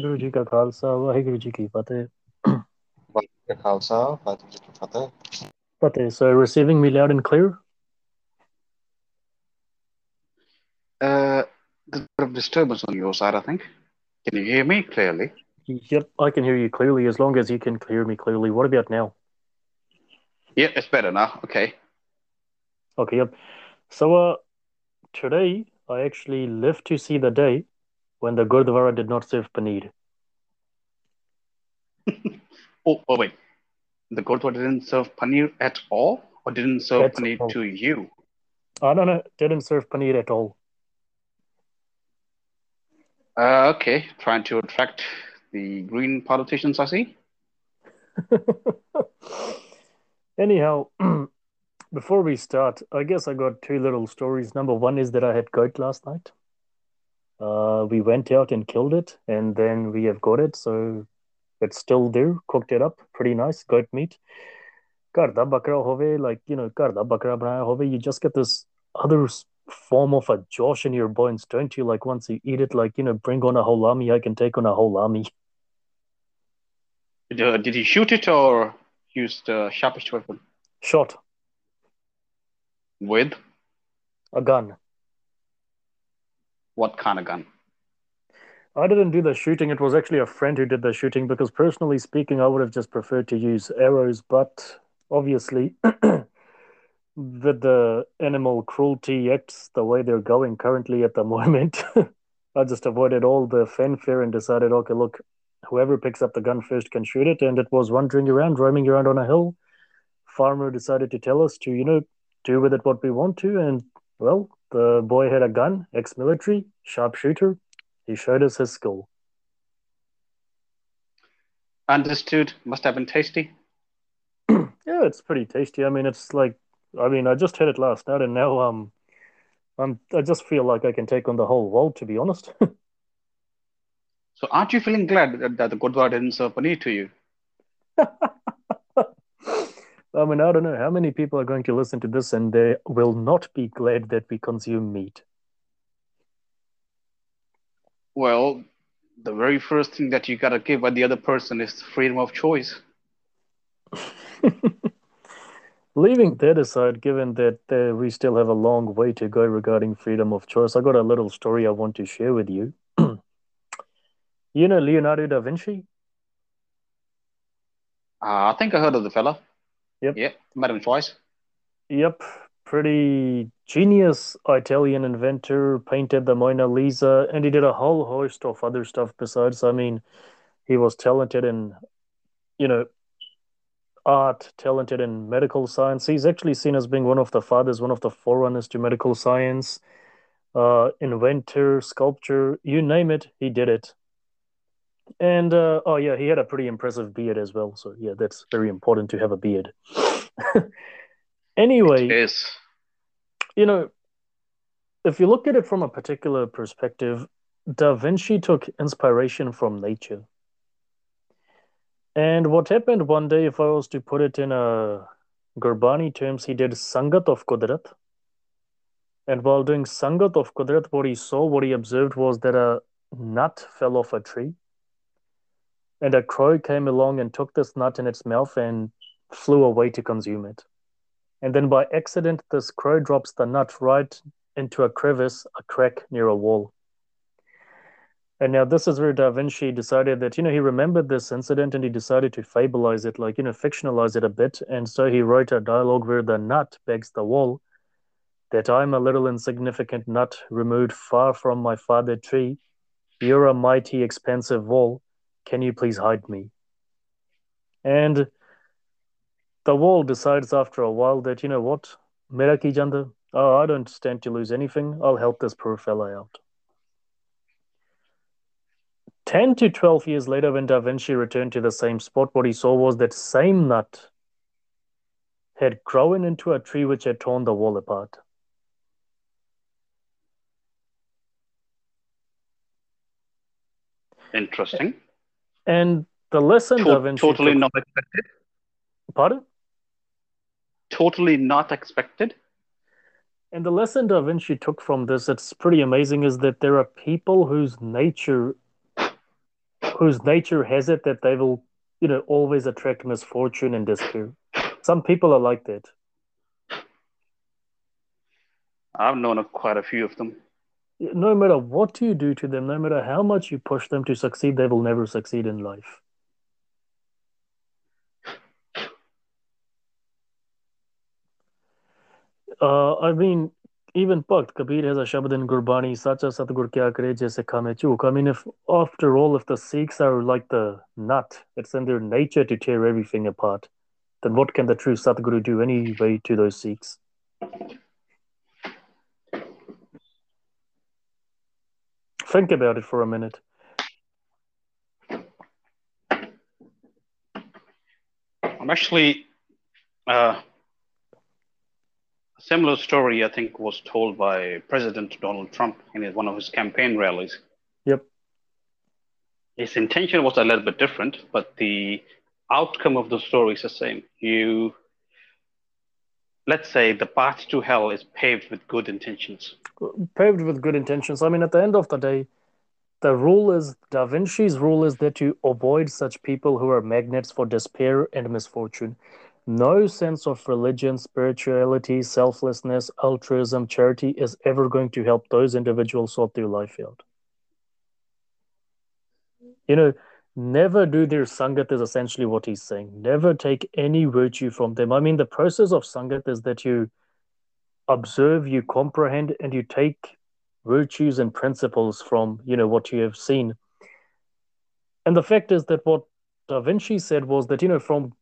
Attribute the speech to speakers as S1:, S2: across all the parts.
S1: ਵਾਹਿਗੁਰੂ ਜੀ ਕਾ ਖਾਲਸਾ ਵਾਹਿਗੁਰੂ ਜੀ ਕੀ ਫਤਿਹ
S2: ਵਾਹਿਗੁਰੂ ਜੀ ਖਾਲਸਾ ਵਾਹਿਗੁਰੂ ਜੀ ਕੀ ਫਤਿਹ
S1: ਫਤਿਹ so receiving me loud and clear
S2: Uh, there's a bit of disturbance on your side, I think. Can you hear me clearly?
S1: yep I can hear you clearly as long as you can hear me clearly what about now
S2: Yeah, it's better now. Okay.
S1: okay yep so uh today I actually lived to see the day when the Gurdwara did not serve paneer
S2: Oh, oh wait. The Gurdwara didn't serve paneer at all, or didn't serve
S1: At
S2: paneer
S1: all.
S2: to you?
S1: I don't know didn't serve paneer at all
S2: Uh, okay. Trying to attract the green politicians, I see.
S1: Anyhow, before we start, I guess I got two little stories. Number one is that I had goat last night. Uh, we went out and killed it, and then we have got it, so it's still there. Cooked it up pretty nice, goat meat. Karda bakra hove, like, you know, karda bakra banaya hove, you just get this other form of a josh in your bones, don't you? Like, once you eat it, like, you know, bring on a whole army, I can take on a whole army.
S2: Uh, did he shoot it or used uh, a sharpest weapon?
S1: Shot.
S2: With?
S1: A gun.
S2: What kind of gun?
S1: I didn't do the shooting. It was actually a friend who did the shooting because, personally speaking, I would have just preferred to use arrows. But obviously, with the animal cruelty acts the way they're going currently at the moment, I just avoided all the fanfare and decided, okay, look, whoever picks up the gun first can shoot it. And it was wandering around, roaming around on a hill. Farmer decided to tell us to, you know, do with it what we want to. And well, the boy had a gun, ex military, sharpshooter. He showed us his skill.
S2: Understood. Must have been tasty.
S1: Yeah, it's pretty tasty. I mean, it's like, I mean, I just had it last night, and now um, I'm I just feel like I can take on the whole world, to be honest.
S2: So aren't you feeling glad that, that the Gurdwara didn't serve paneer to you?
S1: I mean, I don't know how many people are going to listen to this, and they will not be glad that we consume meat.
S2: Well, the very first thing that you gotta give by the other person is freedom of choice.
S1: Leaving that aside, given that uh, we still have a long way to go regarding freedom of choice, I got a little story I want to share with you. you know Leonardo da Vinci?
S2: Uh, I think I heard of the fella.
S1: Yep.
S2: Yeah, met him twice.
S1: Yep, pretty genius Italian inventor, painted the Mona Lisa, and he did a whole host of other stuff besides. I mean, he was talented in, you know, art, talented in medical science. He's actually seen as being one of the fathers, one of the forerunners to medical science, uh, inventor, sculpture, you name it, he did it. And uh, oh yeah, he had a pretty impressive beard as well. So yeah, that's very important to have a beard. anyway,
S2: Yes.
S1: You know, if you look at it from a particular perspective, Da Vinci took inspiration from nature. And what happened one day, if I was to put it in a Gurbani terms, he did Sangat of Kudrat. And while doing Sangat of Kudrat, what he saw, what he observed was that a nut fell off a tree. And a crow came along and took this nut in its mouth and flew away to consume it. And then by accident, this crow drops the nut right into a crevice, a crack near a wall. And now this is where Da Vinci decided that, you know, he remembered this incident and he decided to fableize it, like, you know, fictionalize it a bit. And so he wrote a dialogue where the nut begs the wall that I'm a little insignificant nut removed far from my father tree. You're a mighty expansive wall. Can you please hide me? And the wall decides after a while that, you know what, Mera ki janda, oh, I don't stand to lose anything. I'll help this poor fella out. 10 to 12 years later, when Da Vinci returned to the same spot, what he saw was that same nut had grown into a tree which had torn the wall apart.
S2: Interesting.
S1: And the lesson
S2: To-
S1: Da Vinci
S2: totally
S1: took-
S2: not expected.
S1: Pardon?
S2: Totally not expected.
S1: And the lesson Da Vinci took from this, it's pretty amazing, is that there are people whose nature, whose nature has it that they will, you know, always attract misfortune and despair. Some people are like that.
S2: I've known quite a few of them.
S1: No matter what you do to them, no matter how much you push them to succeed, they will never succeed in life. Uh, I mean, even Bhakt, Kabir has a Shabad in Gurbani, such as Satgur kya kare jaise khame chuk. I mean, if after all, if the Sikhs are like the nut, it's in their nature to tear everything apart, then what can the true Satguru do anyway to those Sikhs? Think about it for a minute.
S2: I'm actually uh, similar story. I think was told by President Donald Trump in one of his campaign rallies.
S1: Yep.
S2: His intention was a little bit different, but the outcome of the story is the same. You, let's say, the path to hell is paved with good intentions
S1: paved with good intentions. I mean, at the end of the day, the rule is Da Vinci's rule is that you avoid such people who are magnets for despair and misfortune. No sense of religion, spirituality, selflessness, altruism, charity is ever going to help those individuals sort their life out. You know, never do their sangat is essentially what he's saying. Never take any virtue from them. I mean, the process of sangat is that you observe, you comprehend, and you take virtues and principles from you know what you have seen. And the fact is that what Da Vinci said was that you know from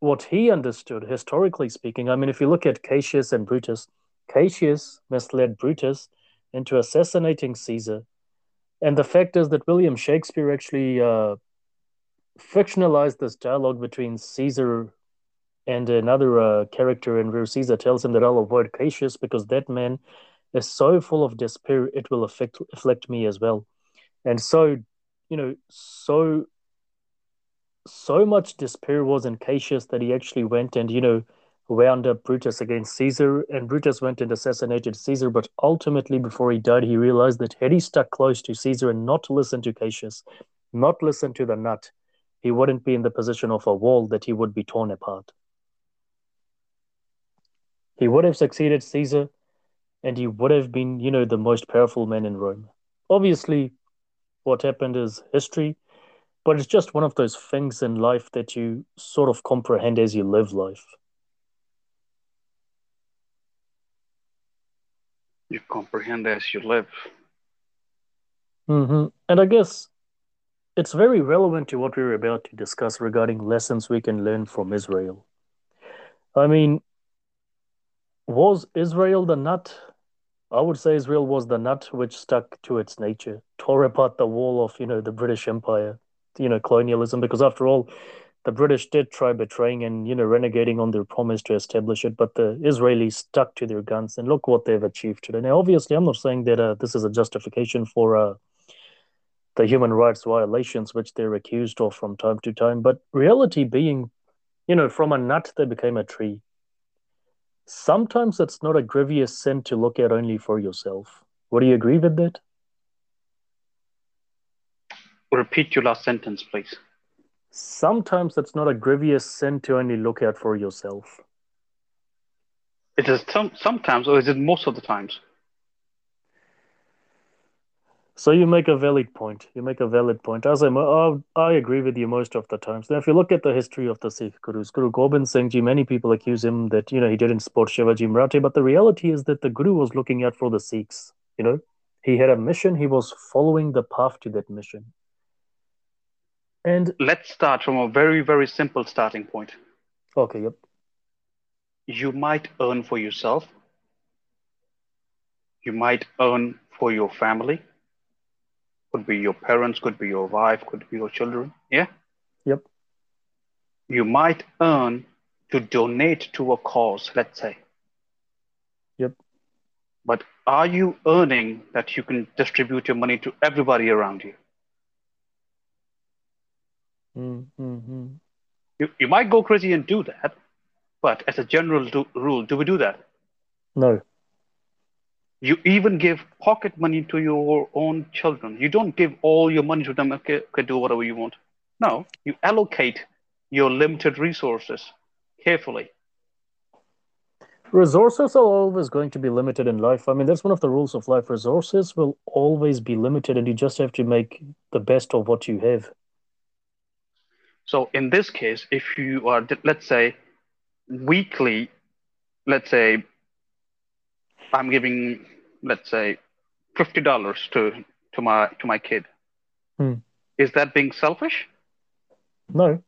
S1: what he understood historically speaking. I mean, if you look at Cassius and Brutus, Cassius misled Brutus into assassinating Caesar, and the fact is that William Shakespeare actually uh, fictionalized this dialogue between Caesar and another uh, character in where Caesar tells him that I'll avoid Cassius because that man is so full of despair it will affect afflict me as well. And so, you know, so so much despair was in Cassius that he actually went and, you know, wound up Brutus against Caesar, and Brutus went and assassinated Caesar. But ultimately, before he died, he realized that had he stuck close to Caesar and not listened to Cassius, not listened to the nut, he wouldn't be in the position of a wall that he would be torn apart. He would have succeeded Caesar, and he would have been, you know, the most powerful man in Rome. Obviously, what happened is history, but it's just one of those things in life that you sort of comprehend as you live life.
S2: You comprehend as you live.
S1: Mm-hmm. And I guess it's very relevant to what we are about to discuss regarding lessons we can learn from Israel. I mean, was Israel the nut? I would say Israel was the nut which stuck to its nature, tore apart the wall of, you know, the British Empire, you know, colonialism, because after all, the British did try betraying and, you know, renegating on their promise to establish it, but the Israelis stuck to their guns, and look what they've achieved today. Now, obviously, I'm not saying that uh, this is a justification for uh, the human rights violations which they're accused of from time to time, but reality being, you know, from a nut, they became a tree sometimes it's not a grievous sin to look at only for yourself. Would you agree with that?
S2: Repeat your last sentence, please.
S1: Sometimes it's not a grievous sin to only look at for yourself.
S2: It is some, sometimes, or is it most of the times?
S1: So you make a valid point. You make a valid point. As I, uh, I agree with you most of the times. Now, if you look at the history of the Sikh gurus, Guru Gobind Singh Ji, many people accuse him that you know he didn't support Shivaji Marathe, but the reality is that the Guru was looking out for the Sikhs. You know, he had a mission. He was following the path to that mission. And
S2: let's start from a very very simple starting point.
S1: Okay. Yep.
S2: You might earn for yourself. You might earn for your family could be your parents, could be your wife, could be your children. Yeah?
S1: Yep.
S2: You might earn to donate to a cause, let's say.
S1: Yep.
S2: But are you earning that you can distribute your money to everybody around you?
S1: Mm-hmm.
S2: You, you might go crazy and do that, but as a general do, rule, do we do that?
S1: No
S2: You even give pocket money to your own children. You don't give all your money to them. Okay, okay do whatever you want. No, you allocate your limited resources carefully.
S1: Resources are always going to be limited in life. I mean, that's one of the rules of life. Resources will always be limited, and you just have to make the best of what you have.
S2: So, in this case, if you are, let's say, weekly, let's say, I'm giving, let's say, fifty dollars to to my to my kid.
S1: Hmm.
S2: Is that being selfish?
S1: No.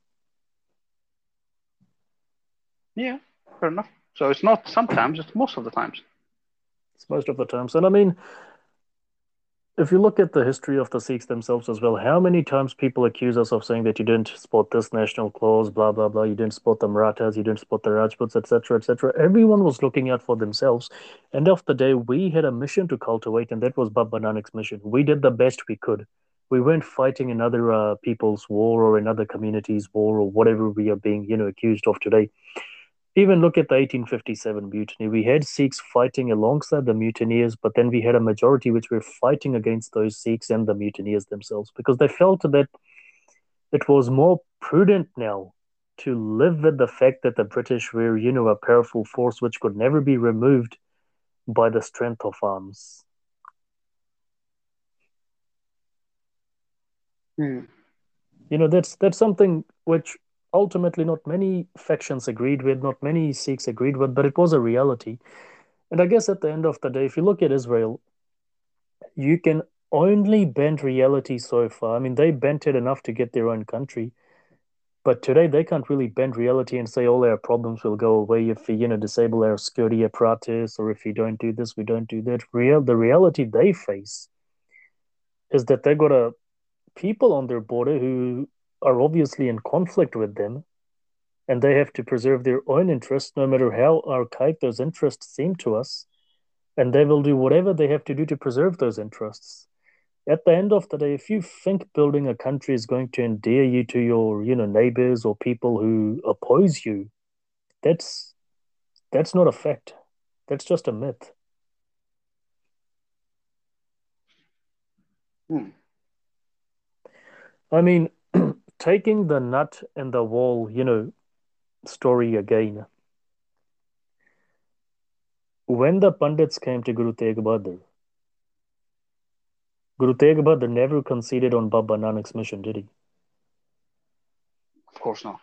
S2: Yeah, fair enough. So it's not sometimes, it's most of the times.
S1: It's most of the times. And I mean, if you look at the history of the Sikhs themselves as well, how many times people accuse us of saying that you didn't support this national cause, blah blah blah, you didn't support the Marathas, you didn't support the Rajputs, etc., etc. Everyone was looking out for themselves. End of the day, we had a mission to cultivate, and that was Baba Nanak's mission. We did the best we could. We weren't fighting another uh, people's war or another community's war or whatever we are being, you know, accused of today. Even look at the 1857 mutiny. We had Sikhs fighting alongside the mutineers, but then we had a majority which were fighting against those Sikhs and the mutineers themselves because they felt that it was more prudent now to live with the fact that the British were, you know, a powerful force which could never be removed by the strength of arms.
S2: Hmm.
S1: You know, that's that's something which ultimately not many factions agreed with, not many Sikhs agreed with, but it was a reality. And I guess at the end of the day, if you look at Israel, you can only bend reality so far. I mean, they bent it enough to get their own country. But today they can't really bend reality and say all our problems will go away if we, you know, disable our security apparatus or if we don't do this, we don't do that. Real the reality they face is that they've got a people on their border who are obviously in conflict with them, and they have to preserve their own interests, no matter how archaic those interests seem to us, and they will do whatever they have to do to preserve those interests. At the end of the day, if you think building a country is going to endear you to your, you know, neighbors or people who oppose you, that's that's not a fact. That's just a myth.
S2: Hmm.
S1: I mean, taking the nut and the wall, you know, story again. When the Pandits came to Guru Tegh Bahadur, Guru Tegh Bahadur never conceded on Baba Nanak's mission, did he?
S2: Of course not.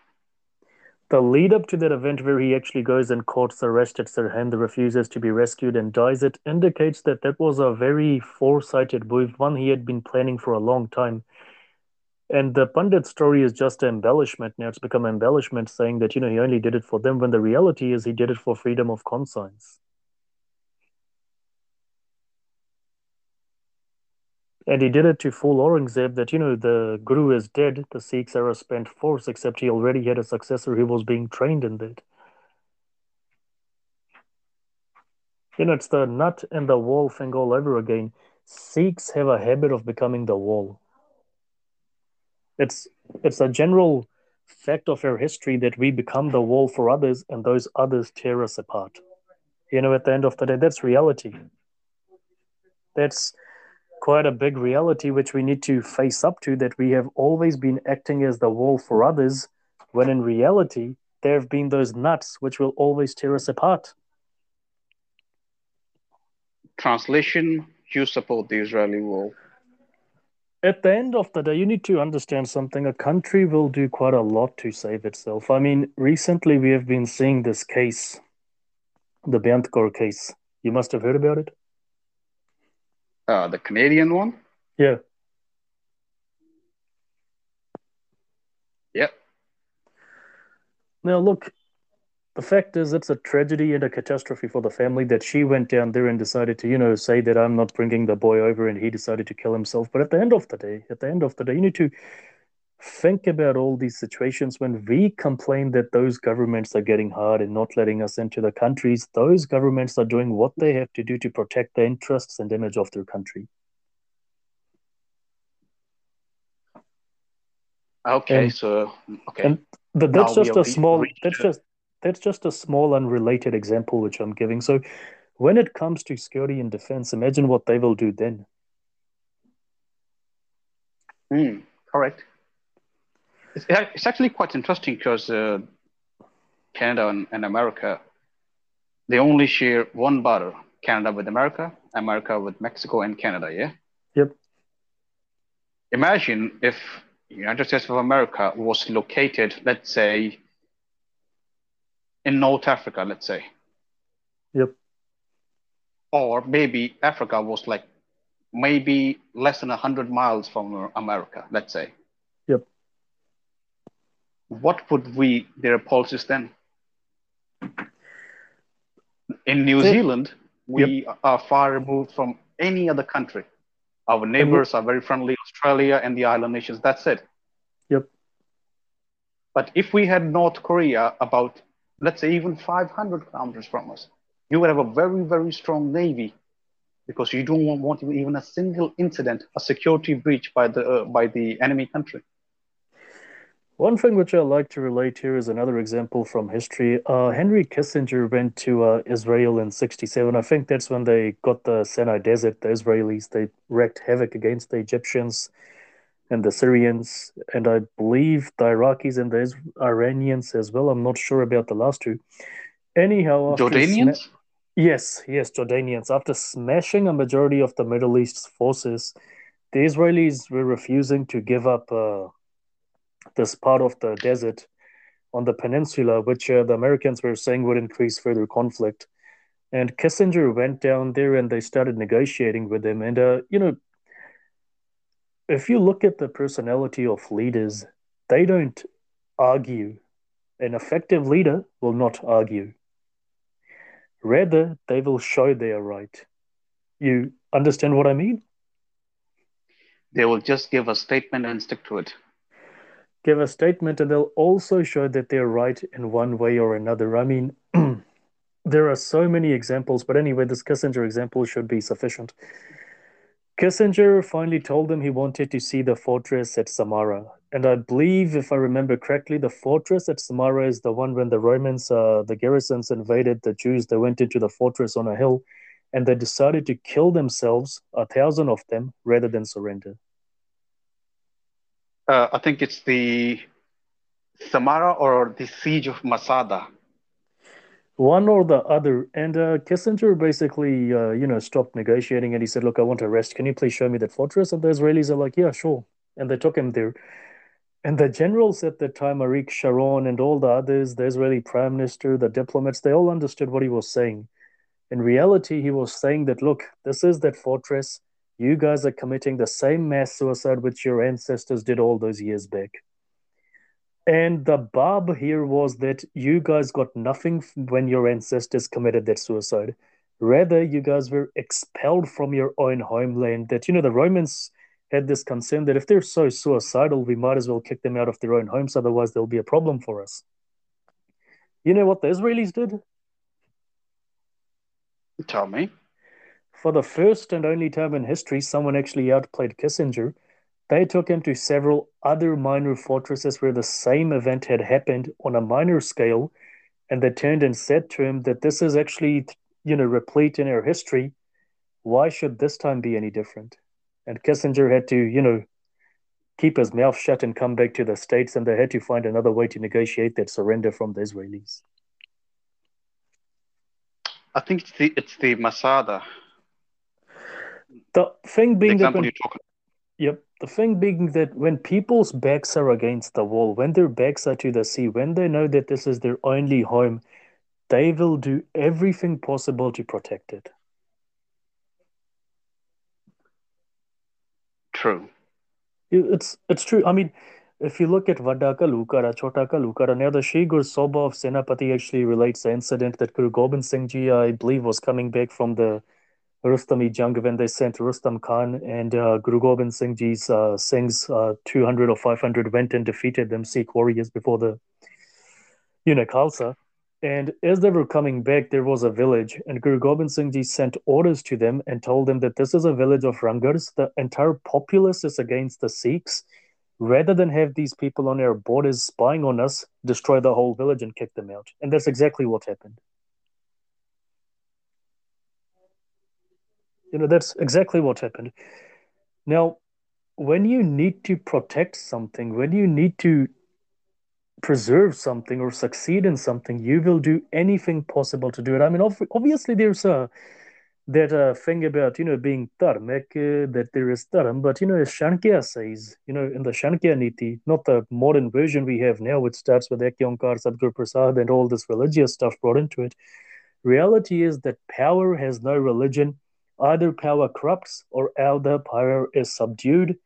S1: The lead up to that event where he actually goes and courts the rest at Sirhind, refuses to be rescued and dies, it indicates that that was a very foresighted move, one he had been planning for a long time and the pundit story is just an embellishment. Now it's become embellishment saying that, you know, he only did it for them when the reality is he did it for freedom of conscience. And he did it to fool Aurangzeb that, you know, the Guru is dead, the Sikhs are a spent force, except he already had a successor who was being trained in that. You know, it's the nut and the wall thing all over again. Sikhs have a habit of becoming the wall. It's it's a general fact of our history that we become the wall for others and those others tear us apart. You know, at the end of the day, that's reality. That's quite a big reality which we need to face up to that we have always been acting as the wall for others, when in reality, there have been those nuts which will always tear us apart.
S2: Translation You support the Israeli wall
S1: at the end of the day, you need to understand something. A country will do quite a lot to save itself. I mean, recently we have been seeing this case, the Kaur case. You must have heard about it.
S2: Uh, the Canadian one?
S1: Yeah.
S2: Yep.
S1: Now, look, the fact is it's a tragedy and a catastrophe for the family that she went down there and decided to you know say that i'm not bringing the boy over and he decided to kill himself. But at the end of the day at the end of the day you need to think about all these situations. When we complain that those governments are getting hard and not letting us into the countries those governments are doing what they have to do to protect the interests and image of their country.
S2: Okay and, so okay.
S1: and that's just a small that's just that's just a small unrelated example which I'm giving. So When it comes to security and defense, imagine what they will do then.
S2: Mm, correct. It's, it's, actually quite interesting because uh, Canada and, and America, they only share one border Canada with America, America with Mexico and Canada, yeah?
S1: Yep.
S2: Imagine if United States of America was located, let's say, in North Africa, let's say.
S1: Yep.
S2: Or maybe Africa was like maybe less than 100 miles from America, let's say.
S1: Yep.
S2: What would be their policies then? In New Zealand, we yep. are far removed from any other country. Our neighbors are very friendly, Australia and the island nations. That's it.
S1: Yep.
S2: But if we had North Korea about, let's say, even 500 kilometers from us, you would have a very, very strong navy because you don't want even a single incident, a security breach by the uh, by the enemy country.
S1: One thing which I like to relate here is another example from history. Uh, Henry Kissinger went to uh, Israel in 67. I think that's when they got the Sinai Desert, the Israelis. They wreaked havoc against the Egyptians and the Syrians, and I believe the Iraqis and the Iranians as well. I'm not sure about the last two. Anyhow,
S2: Jordanians? Sma-
S1: yes, yes, Jordanians. After smashing a majority of the Middle East forces, the Israelis were refusing to give up. Uh, this part of the desert on the peninsula, which uh, the Americans were saying would increase further conflict. And Kissinger went down there and they started negotiating with him. And, uh, you know, if you look at the personality of leaders, they don't argue. An effective leader will not argue. Rather, they will show they are right. You understand what I mean?
S2: They will just give a statement and stick to it
S1: give a statement and they'll also show that they're right in one way or another. I mean, there are so many examples, but anyway, this Kissinger example should be sufficient. Kissinger finally told them he wanted to see the fortress at Samara. And I believe, if I remember correctly, the fortress at Samara is the one when the Romans, uh, the garrisons invaded the Jews. They went into the fortress on a hill and they decided to kill themselves, a thousand of them, rather than surrender.
S2: Uh, I think it's the Samara or the siege of Masada.
S1: One or the other. And uh, Kissinger basically, uh, you know, stopped negotiating and he said, Look, I want to rest. Can you please show me that fortress? And the Israelis are like, Yeah, sure. And they took him there. And the generals at the time, Arik Sharon and all the others, the Israeli prime minister, the diplomats, they all understood what he was saying. In reality, he was saying that, look, this is that fortress you guys are committing the same mass suicide which your ancestors did all those years back. And the barb here was that you guys got nothing when your ancestors committed that suicide. Rather, you guys were expelled from your own homeland. That, you know, the Romans had this concern that if they're so suicidal, we might as well kick them out of their own homes, otherwise, there'll be a problem for us. You know what the Israelis did?
S2: Tell me
S1: for the first and only time in history, someone actually outplayed Kissinger. They took him to several other minor fortresses where the same event had happened on a minor scale, and they turned and said to him that this is actually, you know, replete in our history. Why should this time be any different? And Kissinger had to, you know, keep his mouth shut and come back to the States, and they had to find another way to negotiate that surrender from the Israelis.
S2: I think it's the, it's the Masada
S1: the thing being the that when, Yep. The thing being that when people's backs are against the wall, when their backs are to the sea, when they know that this is their only home, they will do everything possible to protect it.
S2: True.
S1: It's it's true. I mean, if you look at Vadda Ghallughara, Chhota Ghallughara, now the Shri Guru Sobha of Senapati actually relates the incident that Guru Gobind Singh Ji, I believe, was coming back from the Rustami Jung when they sent Rustam Khan and uh, Guru Gobind Singh Ji's uh, Singh's uh, 200 or 500 went and defeated them Sikh warriors before the Khalsa. And as they were coming back, there was a village, and Guru Gobind Singh Ji sent orders to them and told them that this is a village of Rangars. The entire populace is against the Sikhs. Rather than have these people on our borders spying on us, destroy the whole village and kick them out. And that's exactly what happened. You know, that's exactly what happened. Now, when you need to protect something, when you need to preserve something or succeed in something, you will do anything possible to do it. I mean, obviously, there's a that uh, thing about you know being dharmic, uh, that there is dharma, but you know, as Chanakya says, you know, in the Chanakya Niti, not the modern version we have now, which starts with Ekyankar, Sadguru Prasad, and all this religious stuff brought into it. Reality is that power has no religion. Either power corrupts or either power is subdued.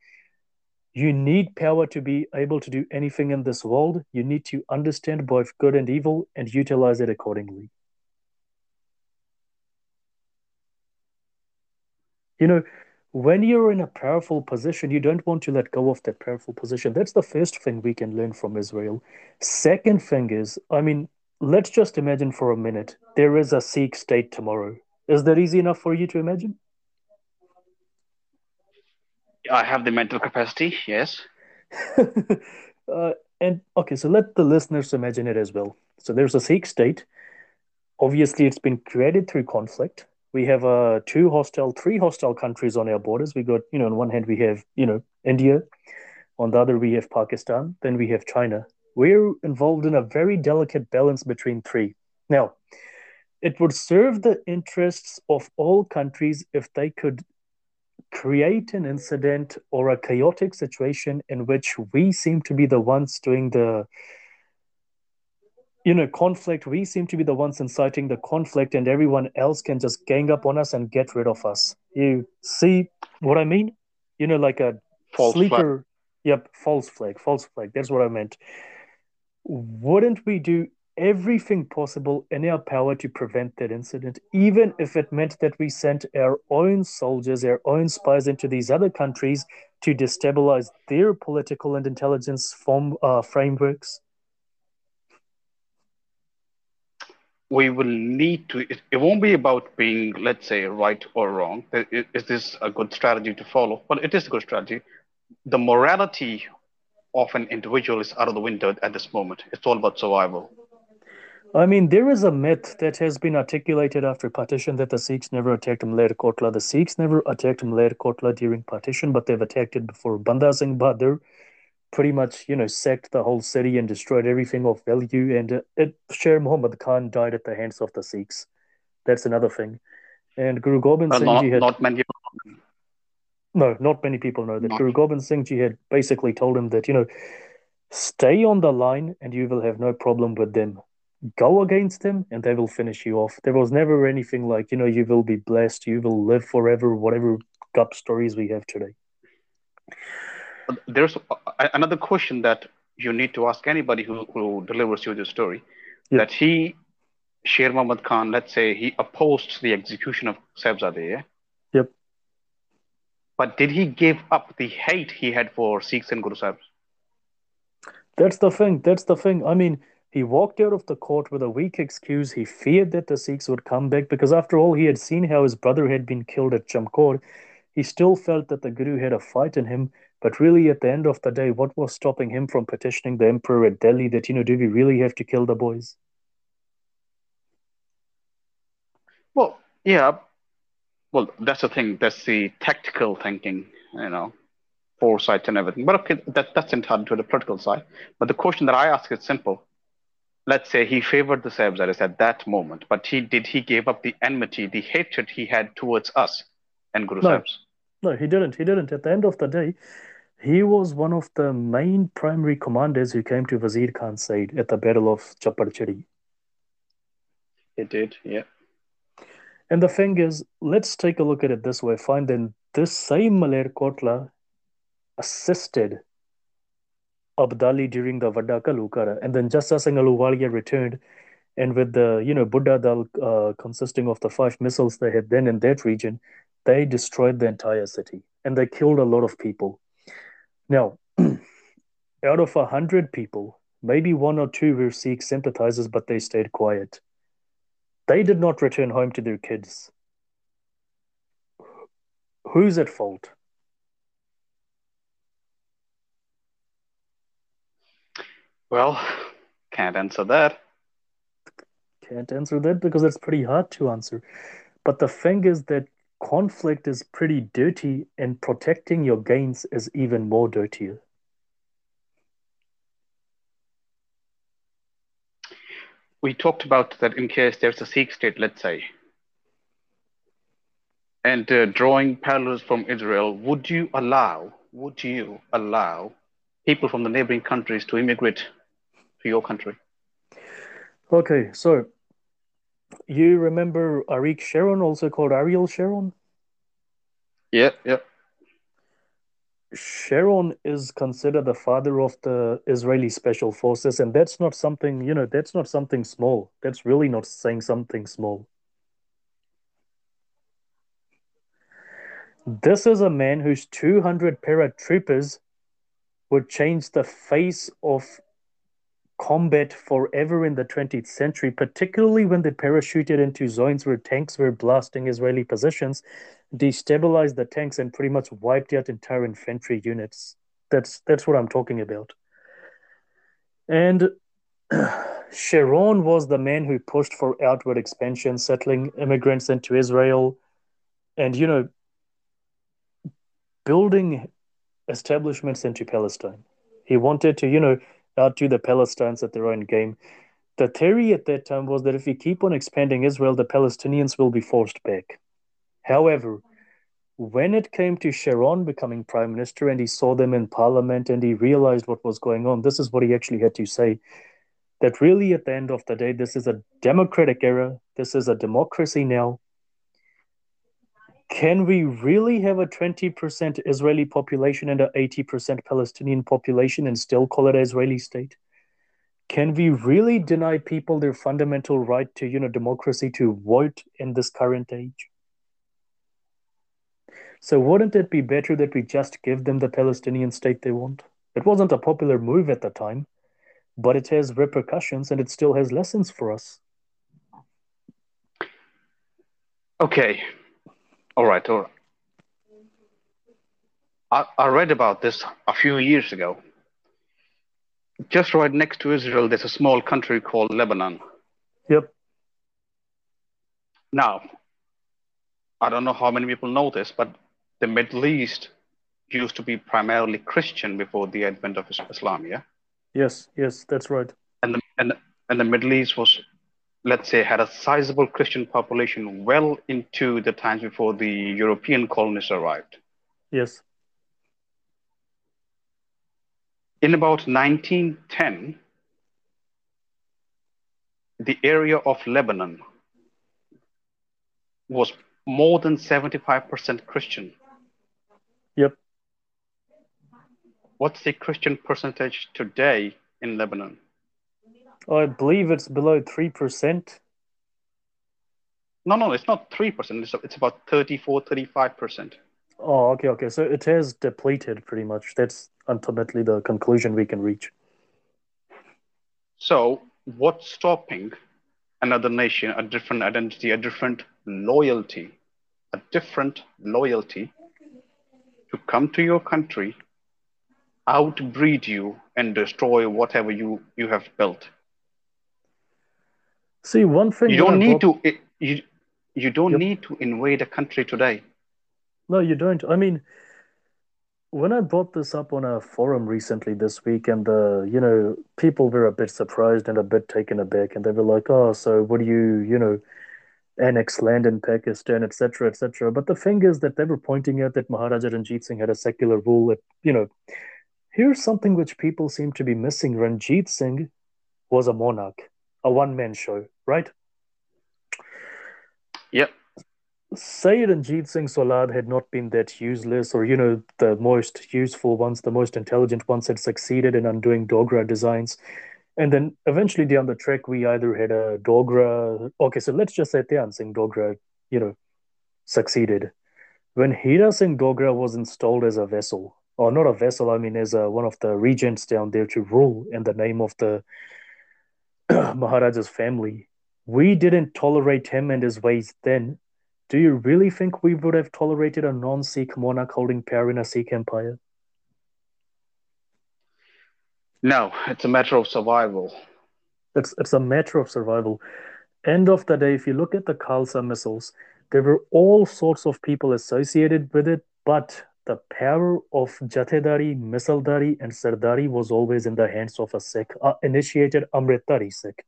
S1: You need power to be able to do anything in this world. You need to understand both good and evil and utilize it accordingly. You know, when you're in a powerful position, you don't want to let go of that powerful position. That's the first thing we can learn from Israel. Second thing is, I mean, let's just imagine for a minute there is a Sikh state tomorrow. Is that easy enough for you to imagine?
S2: I have the mental capacity, yes.
S1: uh, and okay, so let the listeners imagine it as well. So there's a Sikh state. Obviously, it's been created through conflict. We have uh, two hostile, three hostile countries on our borders. We got, you know, on one hand, we have, you know, India. On the other, we have Pakistan. Then we have China. We're involved in a very delicate balance between three. Now, it would serve the interests of all countries if they could create an incident or a chaotic situation in which we seem to be the ones doing the you know conflict. We seem to be the ones inciting the conflict and everyone else can just gang up on us and get rid of us. You see what i mean? You know like a false sleeper flag. yep false flag false flag. That's what i meant. Wouldn't we do everything possible in our power to prevent that incident, even if it meant that we sent our own soldiers, our own spies into these other countries to destabilize their political and intelligence form, uh, frameworks?
S2: We will need to, it, it, won't be about being, let's say, right or wrong. Is this a good strategy to follow? Well, it is a good strategy. The morality of an individual is out of the window at this moment. It's all about survival.
S1: I mean, there is a myth that has been articulated after partition that the Sikhs never attacked Malerkotla. The Sikhs never attacked Malerkotla during partition, but they've attacked it before. Banda Singh Bahadur pretty much, you know, sacked the whole city and destroyed everything of value. And uh, it, Sher Muhammad Khan died at the hands of the Sikhs. That's another thing. And Guru Gobind Singh
S2: not,
S1: Ji had...
S2: Not many
S1: No, not many people know that. Not. Guru Gobind Singh Ji had basically told him that, you know, stay on the line and you will have no problem with them go against them and they will finish you off. There was never anything like, you know, you will be blessed, you will live forever, whatever gup stories we have today.
S2: There's another question that you need to ask anybody who, who delivers you the story that he, Sher Muhammad Khan, let's say he opposed the execution of Sahibzade, yeah?
S1: Yep.
S2: But did he give up the hate he had for Sikhs and Guru Sahibs?
S1: That's the thing. That's the thing. I mean, he walked out of the court with a weak excuse. He feared that the Sikhs would come back because, after all, he had seen how his brother had been killed at Chamkaur. He still felt that the Guru had a fight in him, but really, at the end of the day, what was stopping him from petitioning the emperor at Delhi that, you know, do we really have to kill the boys?
S2: Well, yeah. Well, that's the thing. That's the tactical thinking, you know, foresight and everything. But okay, that, that's entirely to the political side. But the question that I ask is simple let's say he favored the Sahibzadis at that moment, but he did he gave up the enmity, the hatred he had towards us and Guru
S1: no,
S2: Sahibs?
S1: No, he didn't. He didn't. At the end of the day, he was one of the main primary commanders who came to Wazir Khan's side at the Battle of Chappar Chiri.
S2: He did, yeah.
S1: And the thing is, let's take a look at it this way. Find that this same Maler Kotla assisted Abdali during the Vadda Ghallughara. And then Jassa Singh Ahluwalia returned. And with the, you know, Buddha Dal uh, consisting of the five misls they had then in that region, they destroyed the entire city and they killed a lot of people. Now, out of a hundred people, maybe one or two were Sikh sympathizers, but they stayed quiet. They did not return home to their kids. Who's at fault?
S2: Well, can't answer that.
S1: Can't answer that because it's pretty hard to answer. But the thing is that conflict is pretty dirty and protecting your gains is even more dirtier.
S2: We talked about that in case there's a Sikh state, let's say, and uh, drawing parallels from Israel, would you allow, would you allow people from the neighboring countries to immigrate to your country?
S1: Okay, so you remember Arik Sharon, also called Ariel Sharon?
S2: Yeah, yeah.
S1: Sharon is considered the father of the Israeli special forces, and that's not something, you know, that's not something small. That's really not saying something small. This is a man whose 200 paratroopers would change the face of combat forever in the 20th century, particularly when they parachuted into zones where tanks were blasting Israeli positions, destabilized the tanks, and pretty much wiped out entire infantry units. That's that's what I'm talking about. And Sharon was the man who pushed for outward expansion, settling immigrants into Israel, and you know, building establishments into Palestine. He wanted to, you know, outdo the Palestinians at their own game. The theory at that time was that if we keep on expanding Israel, the Palestinians will be forced back. However, when it came to Sharon becoming prime minister and he saw them in parliament and he realized what was going on, this is what he actually had to say that really, at the end of the day, this is a democratic era, this is a democracy now. Can we really have a 20% Israeli population and an 80% Palestinian population and still call it an Israeli state? Can we really deny people their fundamental right to, you know, democracy to vote in this current age? So wouldn't it be better that we just give them the Palestinian state they want? It wasn't a popular move at the time, but it has repercussions and it still has lessons for us.
S2: Okay, all right, all right. I, I read about this a few years ago. Just right next to Israel, there's a small country called Lebanon.
S1: Yep.
S2: Now, I don't know how many people know this, but the Middle East used to be primarily Christian before the advent of Islam, yeah?
S1: Yes, yes, that's right.
S2: And the, and, and the Middle East was let's say, had a sizable Christian population well into the times before the European colonists arrived.
S1: Yes.
S2: In about 1910, the area of Lebanon was more than 75% Christian.
S1: Yep.
S2: What's the Christian percentage today in Lebanon?
S1: I believe it's below 3%.
S2: No, no, it's not 3%. It's, it's about 34, 35%.
S1: Oh, okay, okay. So it has depleted pretty much. That's ultimately the conclusion we can reach.
S2: So, what's stopping another nation, a different identity, a different loyalty, a different loyalty to come to your country, outbreed you, and destroy whatever you, you have built?
S1: See, one thing
S2: you don't need to you you don't yep. need to invade a country today.
S1: No, you don't. I mean, when I brought this up on a forum recently this week, and the you know people were a bit surprised and a bit taken aback, and they were like, "Oh, so what do you you know?" annex land in Pakistan, etc., etc. But the thing is that they were pointing out that Maharaja Ranjit Singh had a secular rule. That you know, here's something which people seem to be missing. Ranjit Singh was a monarch a one man show, right?
S2: Yep.
S1: Sayed and Jeet Singh Solad had not been that useless, or you know, the most useful ones, the most intelligent ones had succeeded in undoing Dogra designs. And then eventually down the track, we either had a Dogra. Okay, so let's just say Dhyan Singh Dogra, you know, succeeded. When Hira Singh Dogra was installed as a vessel, or not a vessel, I mean, as a, one of the regents down there to rule in the name of the Maharaja's family. We didn't tolerate him and his ways then. Do you really think we would have tolerated a non Sikh monarch holding power in a Sikh empire?
S2: No, it's a matter of survival.
S1: It's, it's a matter of survival. End of the day, if you look at the Khalsa misls, There were all sorts of people associated with it, but the power of Jathedari, Misaldari, and Sardari was always in the hands of a Sikh, uh, initiated Amritdhari Sikh.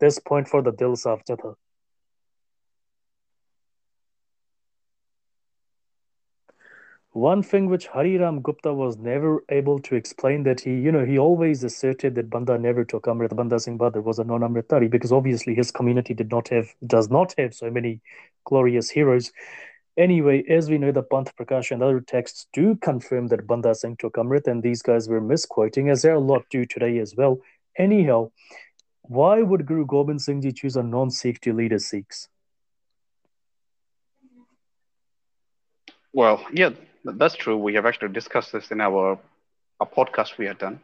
S1: This point for the Dil Saaf Jatha. One thing which Hari Ram Gupta was never able to explain that he, you know, he always asserted that Banda never took Amrit. Banda Singh Bahadur was a non-Amritdhari because obviously his community did not have, does not have so many glorious heroes. Anyway, as we know, the Panth Prakash and other texts do confirm that Banda Singh took Amrit, and these guys were misquoting, as there are a lot do today as well. Anyhow, why would Guru Gobind Singh Ji choose a non-Sikh to lead his Sikhs?
S2: Well, yeah, that's true. We have actually discussed this in our a podcast we had done.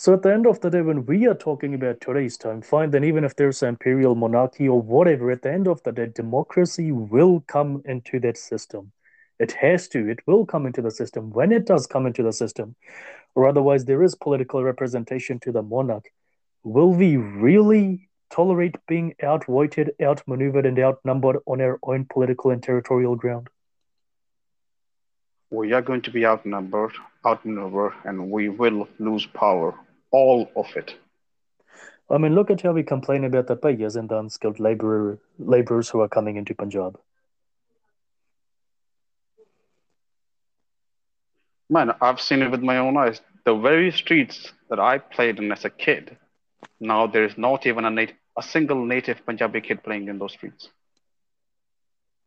S1: So at the end of the day, when we are talking about today's time, fine, then even if there's an imperial monarchy or whatever, at the end of the day, democracy will come into that system. It has to. It will come into the system. When it does come into the system, or otherwise there is political representation to the monarch, will we really tolerate being outvoted, outmaneuvered, and outnumbered on our own political and territorial ground?
S2: we are going to be outnumbered, outmaneuvered, and we will lose power, all of it.
S1: I mean, look at how we complain about the payas and the unskilled laborer, laborers who are coming into Punjab.
S2: Man, I've seen it with my own eyes. The very streets that I played in as a kid, now there is not even a, nat- a single native Punjabi kid playing in those streets.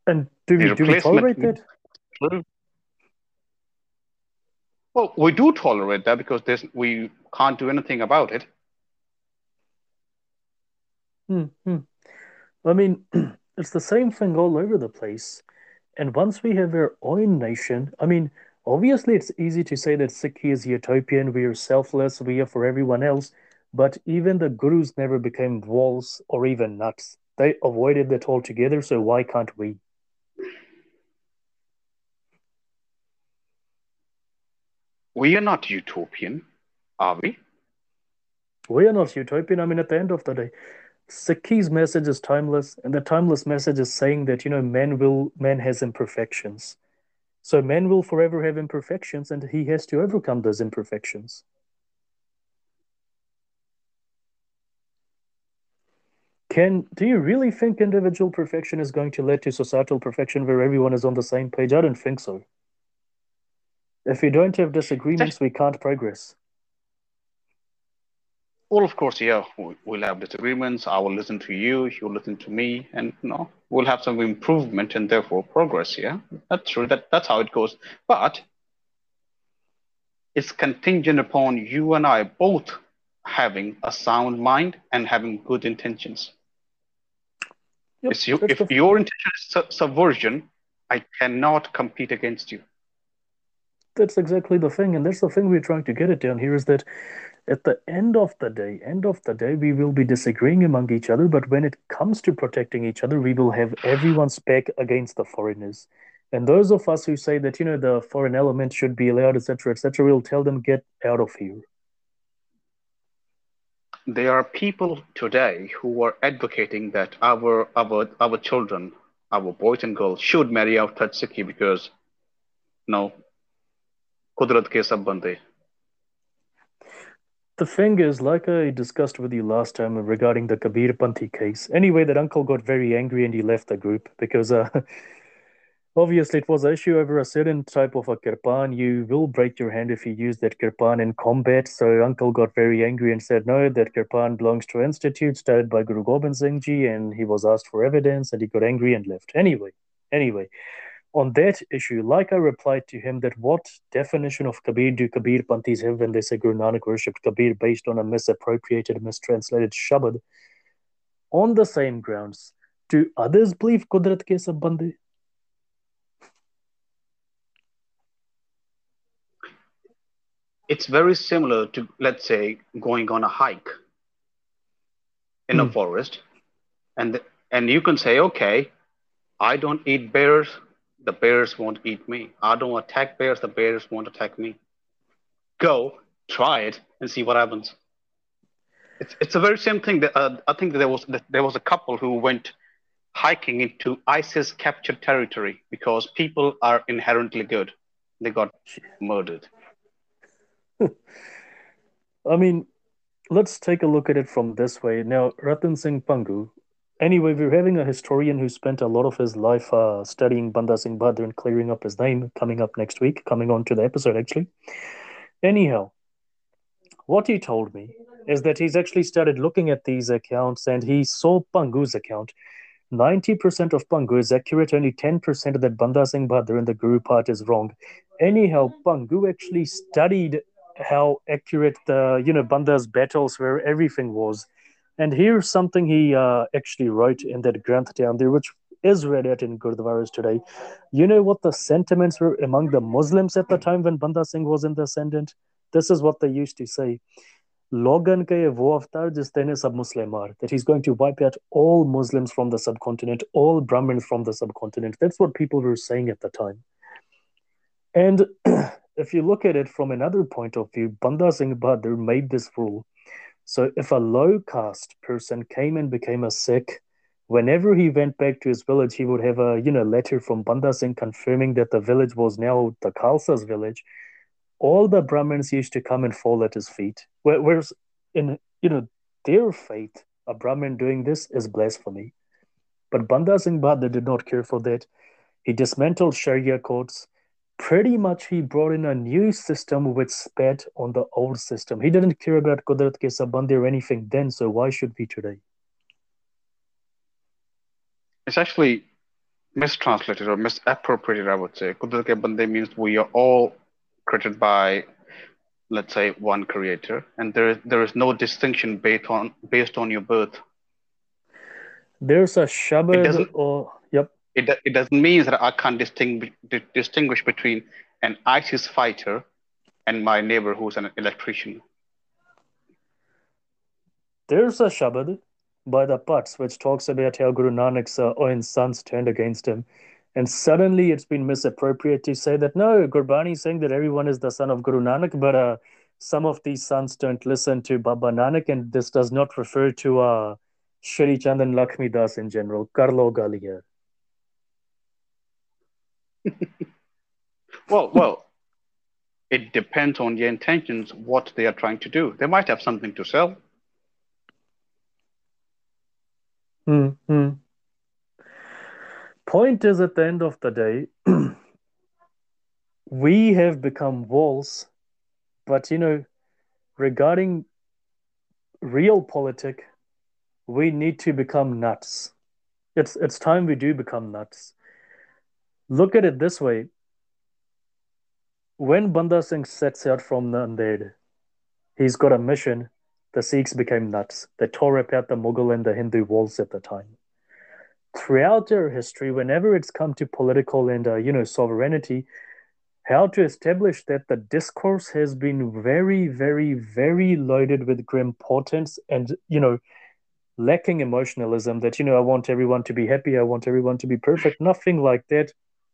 S1: And do we, do we tolerate that?
S2: Well, we do tolerate that because we can't do anything about it.
S1: Hmm. I mean, it's the same thing all over the place. And once we have our own nation, I mean, obviously it's easy to say that Sikhi is utopian, we are selfless, we are for everyone else. But even the gurus never became walls or even nuts. They avoided that altogether, so why can't we?
S2: We are not utopian, are we?
S1: We are not utopian. I mean, at the end of the day, Sikhi's message is timeless, and the timeless message is saying that you know man will man has imperfections, so man will forever have imperfections, and he has to overcome those imperfections. Can do you really think individual perfection is going to lead to societal perfection where everyone is on the same page? I don't think so. If we don't have disagreements, we can't progress.
S2: Well, of course, yeah, we'll have disagreements. I will listen to you, you'll listen to me, and you know, we'll have some improvement and therefore progress. Yeah, that's true. That that's how it goes. But it's contingent upon you and I both having a sound mind and having good intentions. Yep, you, if the... your intention is subversion, I cannot compete against you
S1: that's exactly the thing, and that's the thing we're trying to get it down here is that at the end of the day, end of the day, we will be disagreeing among each other, but when it comes to protecting each other, we will have everyone's back against the foreigners. And those of us who say that you know the foreign element should be allowed, etc., etc., we'll tell them get out of here.
S2: There are people today who are advocating that our our our children, our boys and girls, should marry out Sikhi because, know, कुदरत के सब बंदे
S1: the thing is, like I discussed with you last time regarding the Kabir Panthi case, anyway, that uncle got very angry and he left the group because uh, obviously it was an issue over a certain type of a kirpan. You will break your hand if you use that kirpan in combat. So uncle got very angry and said, no, that kirpan belongs to institute started by Guru Gobind Singh Ji and he was asked for evidence and he got angry and left. Anyway, anyway, on that issue, like I replied to him, that what definition of Kabir do Kabir Panthis have when they say Guru Nanak worshipped Kabir based on a misappropriated, mistranslated Shabad? On the same grounds, do others believe Kudrat ke sab bande?
S2: It's very similar to, let's say, going on a hike in hmm. a forest, and and you can say, okay, I don't eat bears, the bears won't eat me. I don't attack bears, the bears won't attack me. Go, try it, and see what happens. It's, it's a very same thing. That, uh, I think that there was there was a couple who went hiking into ISIS captured territory because people are inherently good. They got murdered.
S1: I mean, let's take a look at it from this way. Now, Ratan Singh Bhangu, anyway, we're having a historian who spent a lot of his life uh, studying Banda Singh Bahadur and clearing up his name coming up next week, coming on to the episode, actually. Anyhow, what he told me is that he's actually started looking at these accounts and he saw Bhangu's account. 90% of Bhangu is accurate, only 10% of that Banda Singh Bahadur in the Guru part is wrong. Anyhow, Bhangu actually studied how accurate the, you know, Banda's battles where everything was. And here's something he uh, actually wrote in that Granth there, which is read out in Gurdwaras today. You know what the sentiments were among the Muslims at the time when Banda Singh was in the ascendant? This is what they used to say. Logan ke wo avatar jistene sab Muslimar, that he's going to wipe out all Muslims from the subcontinent, all Brahmins from the subcontinent. That's what people were saying at the time. And if you look at it from another point of view, Banda Singh Bahadur made this rule. So if a low caste person came and became a Sikh, whenever he went back to his village, he would have a you know letter from Banda Singh confirming that the village was now the Khalsa's village, all the Brahmins used to come and fall at his feet. Whereas in you know their faith, a Brahmin doing this is blasphemy. But Banda Singh Bahadur did not care for that. He dismantled Sharia courts. Pretty much, he brought in a new system which spat on the old system. He didn't care about Kudrat ke Sabandi or anything then, so why should we today?
S2: It's actually mistranslated or misappropriated, I would say. Kudrat ke Bande means we are all created by let's say one creator and there is there is no distinction based on based on your birth
S1: there's a shabad or
S2: it, it doesn't mean that i can't distinguish distinguish between an isis fighter and my neighbor who's an electrician
S1: there's a shabad by the Pats which talks about how Guru Nanak's uh, own sons turned against him and suddenly it's been misappropriated to say that no, Gurbani is saying that everyone is the son of Guru Nanak, but uh, some of these sons don't listen to Baba Nanak, and this does not refer to uh, Shri Chandan Lakshmi Das in general. Karlo Galiya.
S2: Well, well, it depends on the intentions, what they are trying to do. They might have something to sell.
S1: Hmm. Point is, at the end of the day, we have become walls, but you know, regarding real politic, we need to become nuts. It's it's time we do become nuts. Look at it this way. When Banda Singh sets out from Nanded, he's got a mission. The Sikhs became nuts. They tore apart the Mughal and the Hindu walls at the time throughout their history, whenever it's come to political and uh, you know sovereignty, how to establish that the discourse has been very, very, very loaded with grim portents and you know lacking emotionalism. That you know, I want everyone to be happy, I want everyone to be perfect. Nothing like that.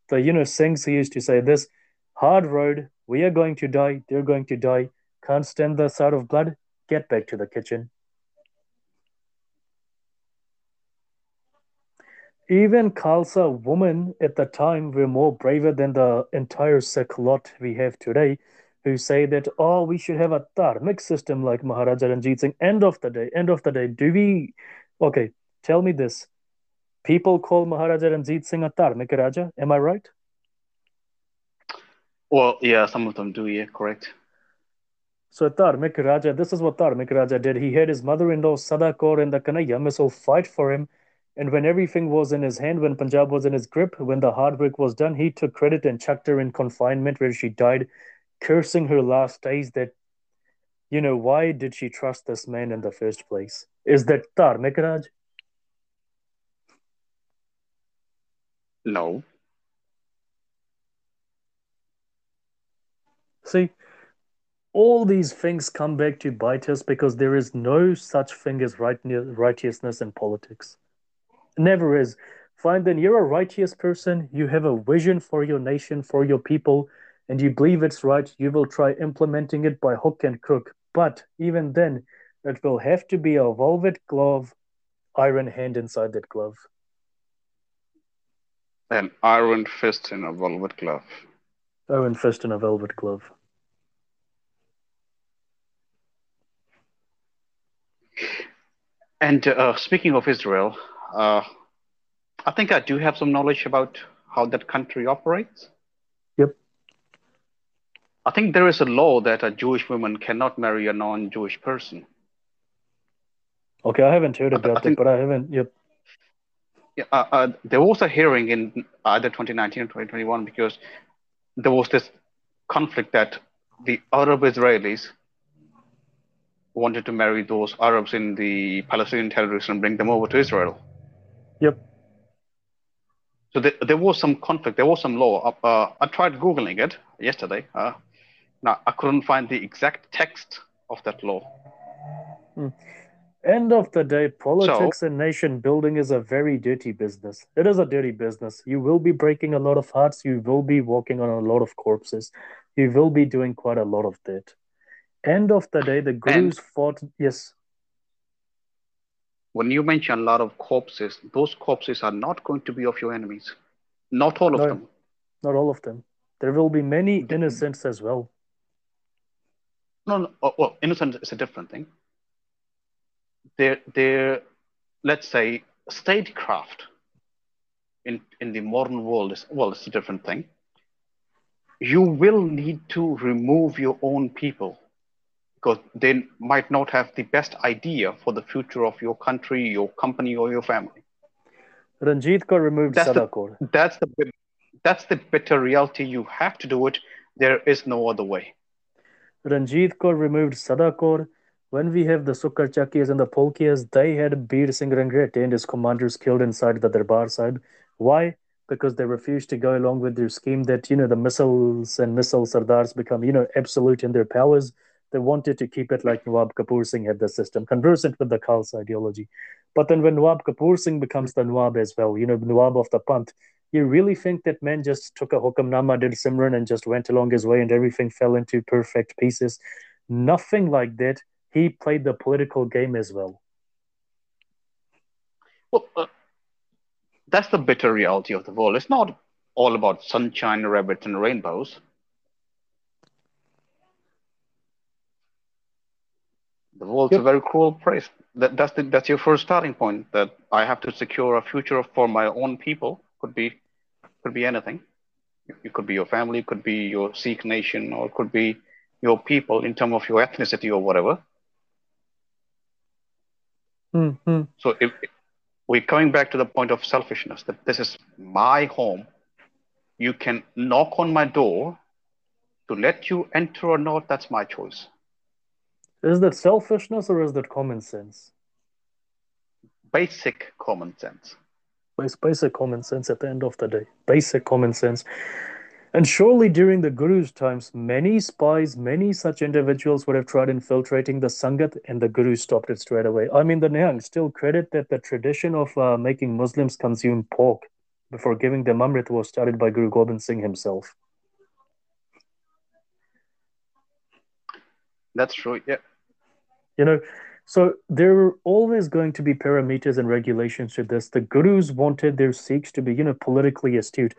S1: The you know Singhs he used to say this hard road. We are going to die. They're going to die. Can't stand the sight of blood. Get back to the kitchen. even Khalsa women at the time were more braver than the entire Sikh lot we have today, who say that, oh, we should have a dharmic system like Maharaja Ranjit Singh. End of the day, end of the day, do we, okay, tell me this. People call Maharaja Ranjit Singh a dharmic Raja, am I right?
S2: Well, yeah, some of them do, yeah, correct.
S1: So Dharmik Raja, this is what Dharmik Raja did. He had his mother-in-law Sada Kaur and the Kanhaiya misl fight for him and when everything was in his hand, when Punjab was in his grip, when the hard work was done, he took credit and chucked her in confinement where she died, cursing her last days that, you know, why did she trust this man in the first place? Is that Dharmik Raj?
S2: No.
S1: See, all these things come back to bite us because there is no such thing as right, righteousness in politics never is. Fine, then you're a righteous person. You have a vision for your nation, for your people, and you believe it's right. You will try implementing it by hook and crook. But even then, it will have to be a velvet glove, iron hand inside that glove.
S2: An iron fist in a velvet glove.
S1: Iron fist in a velvet glove.
S2: And uh, speaking of Israel, uh, I think I do have some knowledge about how that country operates.
S1: Yep.
S2: I think there is a law that a Jewish woman cannot marry a non-Jewish person.
S1: Okay, I haven't heard
S2: I- I
S1: about
S2: think-
S1: it, but I haven't. Yep.
S2: Yeah, uh, uh, there was a hearing in either 2019 or 2021 because there was this conflict that the Arab Israelis wanted to marry those Arabs in the Palestinian territories and bring them over to Israel.
S1: Yep.
S2: So there, there was some conflict. There was some law. Up, uh, I tried googling it yesterday. Uh, now I couldn't find the exact text of that law.
S1: End of the day, politics and nation building is a very dirty business. It is a dirty business. You will be breaking a lot of hearts. You will be walking on a lot of corpses. You will be doing quite a lot of that. End of the day, the gurus fought. Yes.
S2: When you mention a lot of corpses, those corpses are not going to be of your enemies. Not all of
S1: No.
S2: them.
S1: Not all of them. There will be many
S2: mm-hmm.
S1: innocents as well.
S2: No, no. oh, Well, innocent is a different thing. They're, they're, let's say, statecraft in, in the modern world is, well, it's a different thing. You will need to remove your own people because they might not have the best idea for the future of your country, your company, or your family.
S1: Ranjit Kaur removed
S2: That's the-
S1: Sada Kaur.
S2: That's the that's the bitter reality. You have to do it. There is no other way.
S1: Ranjit Kaur removed Sada Kaur. When we have the Sukkar Chakiyas and the Polkias, they had Bir Singh Rangret and his commanders killed inside the Darbar side. Why? Because they refused to go along with their scheme that, you know, the misls and misl sardars become, you know, absolute in their powers. They wanted to keep it like Nawab Kapoor Singh had the system, conversant with the Khalsa ideology. But then when Nawab Kapoor Singh becomes the Nawab as well, you know, Nawab of the Panth, you really think that man just took a Hukamnama, did Simran, and just went along his way and everything fell into perfect pieces? Nothing like that. He played the political game as well.
S2: Well, uh, that's the bitter reality of the world. It's not all about sunshine, rabbits, and rainbows. The world's
S1: Yep.
S2: a very cruel place. That, that's the, that's your first starting point. That I have to secure a future for my own people. Could be, could be anything. It could be your family, could be your Sikh nation, or it could be your people in terms of your ethnicity or whatever.
S1: Mm-hmm.
S2: So if we're coming back to the point of selfishness, that this is my home, you can knock on my door to let you enter or not, that's my choice.
S1: Is that selfishness or is that common sense?
S2: Basic common sense.
S1: It's basic common sense at the end of the day. Basic common sense. And surely during the Guru's times, many spies, many such individuals would have tried infiltrating the Sangat, and the Guru stopped it straight away. I mean, the Nihang still credit that the tradition of uh, making Muslims consume pork before giving them Amrit was started by Guru Gobind Singh himself.
S2: That's true. Yeah.
S1: You know, so there are always going to be parameters and regulations to this. The gurus wanted their Sikhs to be, you know, politically astute.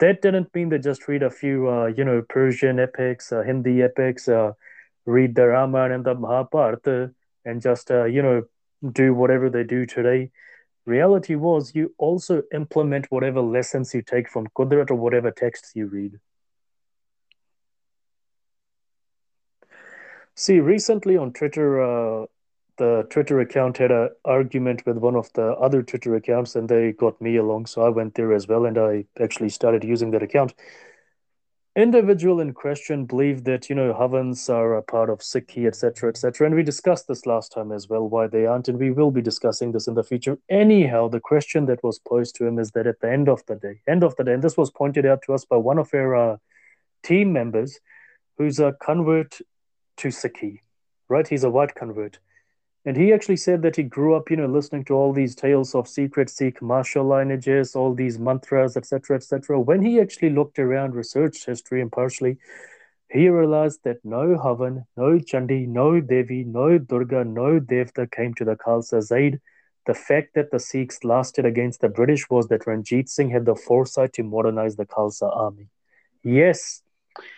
S1: That didn't mean they just read a few, uh, you know, Persian epics, uh, Hindi epics, uh, read the Ramayana and the Mahabharata, and just, uh, you know, do whatever they do today. Reality was you also implement whatever lessons you take from Qudrat or whatever texts you read. See, recently on Twitter, uh, the Twitter account had an argument with one of the other Twitter accounts, and they got me along, so I went there as well, and I actually started using that account. Individual in question believed that you know Havans are a part of Sikhi, etc., etc., and we discussed this last time as well why they aren't, and we will be discussing this in the future. Anyhow, the question that was posed to him is that at the end of the day, end of the day, and this was pointed out to us by one of our uh, team members, who's a convert to Sikhi, right? He's a white convert. And he actually said that he grew up, you know, listening to all these tales of secret Sikh martial lineages, all these mantras, etc., etc. When he actually looked around, researched history impartially, he realized that no Havan, no Chandi, no Devi, no Durga, no Devta came to the Khalsa Zaid. The fact that the Sikhs lasted against the British was that Ranjit Singh had the foresight to modernize the Khalsa army. Yes,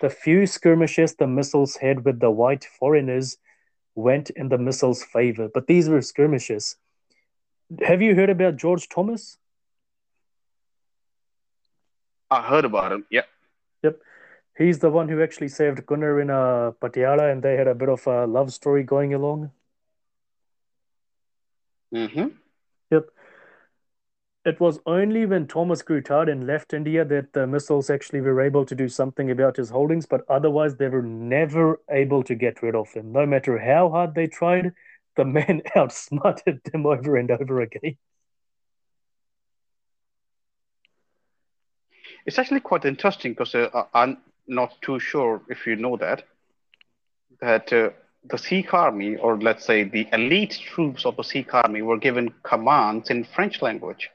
S1: the few skirmishes the misls had with the white foreigners went in the misls' favor, but these were skirmishes. Have you heard about George Thomas?
S2: I heard about him. Yep.
S1: Yep. He's the one who actually saved Gunnar in uh, Patiala, and they had a bit of a love story going along.
S2: Mm-hmm.
S1: It was only when Thomas grew tired and left India that the misls actually were able to do something about his holdings, but otherwise they were never able to get rid of him. No matter how hard they tried, the man outsmarted them over and over again.
S2: It's actually quite interesting because uh, I'm not too sure if you know that that uh, the Sikh army, or let's say the elite troops of the Sikh army, were given commands in French language.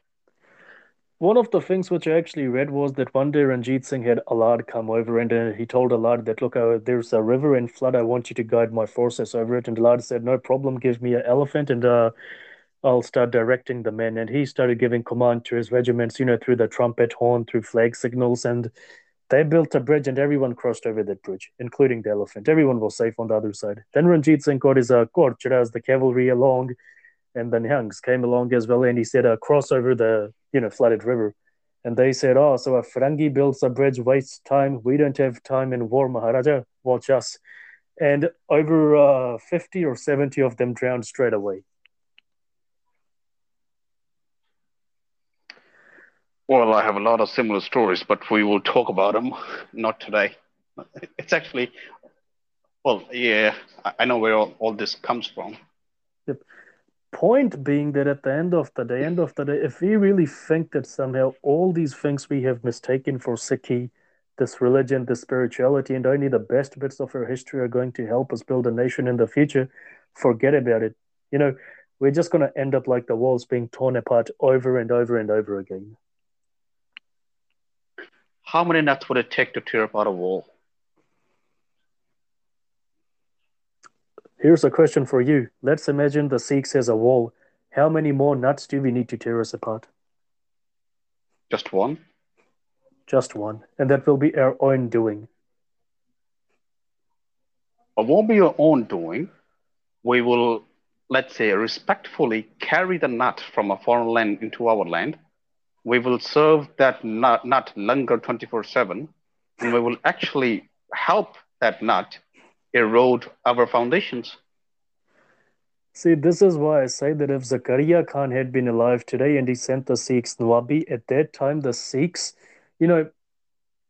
S1: One of the things which I actually read was that one day Ranjit Singh had Allard come over and uh, he told Allard that, look, uh, there's a river in flood. I want you to guide my forces over it. And Allard said, no problem. Give me an elephant and uh, I'll start directing the men. And he started giving command to his regiments, you know, through the trumpet horn, through flag signals. And they built a bridge and everyone crossed over that bridge, including the elephant. Everyone was safe on the other side. Then Ranjit Singh got his uh, as the cavalry along, and the Nihangs came along as well, and he said, uh, cross over the, you know, flooded river. And they said, oh, so if Farangi builds a bridge, wastes time. We don't have time in war, Maharaja. Watch us. And over uh, 50 or 70 of them drowned straight away.
S2: Well, I have a lot of similar stories, but we will talk about them not today. It's actually, well, yeah, I know where all, all this comes from.
S1: Yep. Point being that at the end of the day, end of the day, if we really think that somehow all these things we have mistaken for Sikhi, this religion, this spirituality, and only the best bits of our history are going to help us build a nation in the future, forget about it. You know, we're just going to end up like the walls being torn apart over and over and over again.
S2: How many nuts would it take to tear apart a wall?
S1: Here's a question for you. Let's imagine the Sikhs has a wall. How many more nuts do we need to tear us apart?
S2: Just one?
S1: Just one. And that will be our own doing.
S2: It won't be your own doing. We will, let's say, respectfully carry the nut from a foreign land into our land we will serve that nut, nut longer 24 7, and we will actually help that nut erode our foundations.
S1: See, this is why I say that if Zakaria Khan had been alive today and he sent the Sikhs Nawabi, at that time, the Sikhs, you know,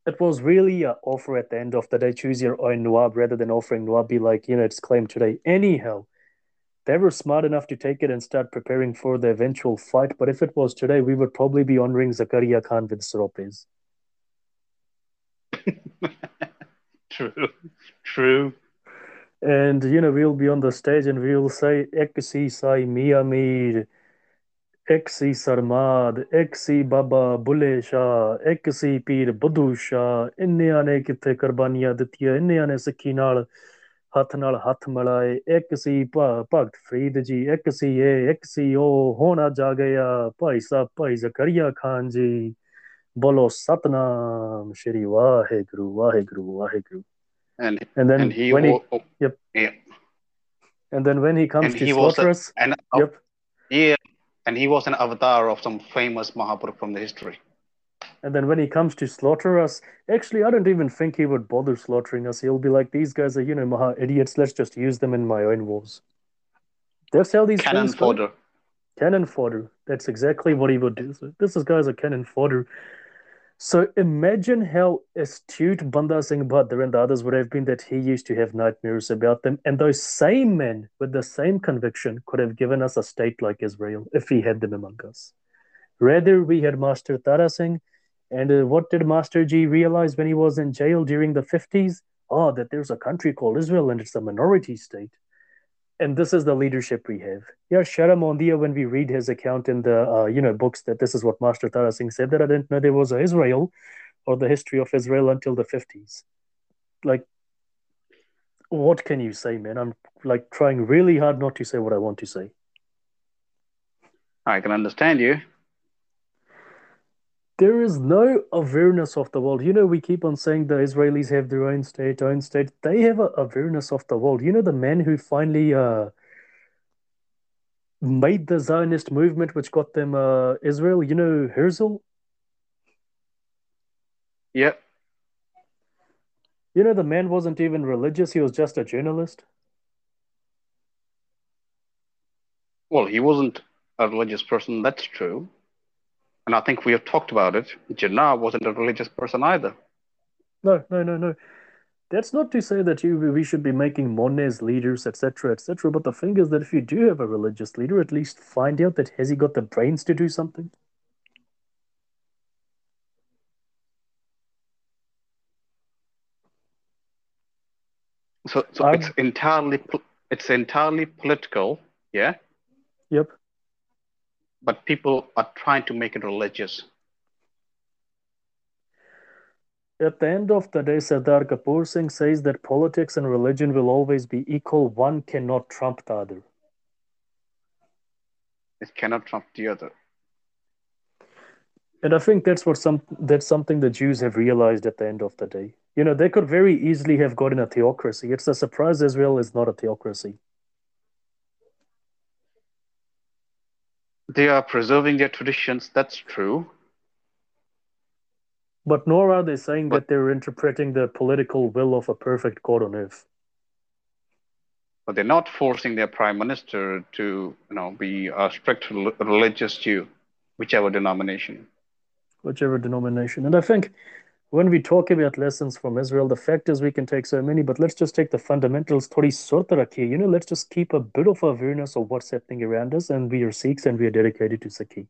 S1: it was really an offer at the end of the day, choose your own Nawab rather than offering Nawabi like, you know, it's claimed today. Anyhow, they were smart enough to take it and start preparing for the eventual fight. But if it was today, we would probably be honoring Zakaria Khan with Sropes.
S2: true, true
S1: and you know we'll be on the stage and we'll say Eksi Sai Miami, Eksi Sarmad, Eksi Baba Bulleh Shah, Eksi Pir Budhu Shah, Inneya ne kithe karbaniya ditiya, Inneya ne sikhi naal, hath naal hath malaye, Eksi Pa Pakt Freed ji, Eksi ye, Eksi o, hona ja gaya, paisa paisa kariya khan ji, bolo satnam, Shri Waheguru, Waheguru, Waheguru
S2: and and then and he when he oh,
S1: yep
S2: yeah
S1: and then when he comes and to he slaughter us
S2: and
S1: yep
S2: yeah and he was an avatar of some famous mahaprabhu from the history
S1: and then when he comes to slaughter us, actually, I don't even think he would bother slaughtering us. He'll be like, these guys are, you know, maha idiots. Let's just use them in my own wars. That's how these
S2: cannon fodder.
S1: Cannon fodder. That's exactly what he would do. So this is guys are cannon fodder. So imagine how astute Banda Singh Bahadur and the others would have been that he used to have nightmares about them. And those same men with the same conviction could have given us a state like Israel if he had them among us. Rather, we had Master Tara Singh and uh, what did Master G realize when he was in jail during the 50s? Oh, that there's a country called Israel and it's a minority state. And this is the leadership we have. Yeah, Sharam Mondia, when we read his account in the uh, you know books, that this is what Master Tara Singh said, that I didn't know there was a Israel or the history of Israel until the 50s. Like, what can you say, man? I'm like trying really hard not to say what I want to say.
S2: I can understand you.
S1: There is no awareness of the world. You know, we keep on saying the Israelis have their own state, own state. They have a awareness of the world. You know, the man who finally uh, made the Zionist movement, which got them uh, Israel. You know, Herzl.
S2: Yep.
S1: You know, the man wasn't even religious. He was just a journalist.
S2: Well, he wasn't a religious person. That's true. And I think we have talked about it. Jinnah wasn't a religious person either.
S1: No, no, no, no. That's not to say that you we should be making Mones leaders, etc., etc. But the thing is that if you do have a religious leader, at least find out that has he got the brains to do something.
S2: So, so
S1: Um,
S2: it's entirely it's entirely political, yeah.
S1: Yep.
S2: But people are trying to make it religious.
S1: At the end of the day, Sardar Kapoor Singh says that politics and religion will always be equal. One cannot trump the other.
S2: It cannot trump the other.
S1: And I think that's what some that's something the Jews have realized at the end of the day. You know, they could very easily have gotten a theocracy. It's a surprise Israel is not a theocracy.
S2: They are preserving their traditions. That's true.
S1: But nor are they saying
S2: But-
S1: that they're interpreting the political will of a perfect God on earth.
S2: but they're not forcing their prime minister to you know be a strict religious Jew, whichever denomination.
S1: whichever denomination. And I think when we talk about lessons from Israel, the fact is we can take so many, but let's just take the fundamentals. Tori sorta rakhiye. You know, let's just keep a bit of awareness of what's happening around us, and we are Sikhs and we are dedicated to Sikhi.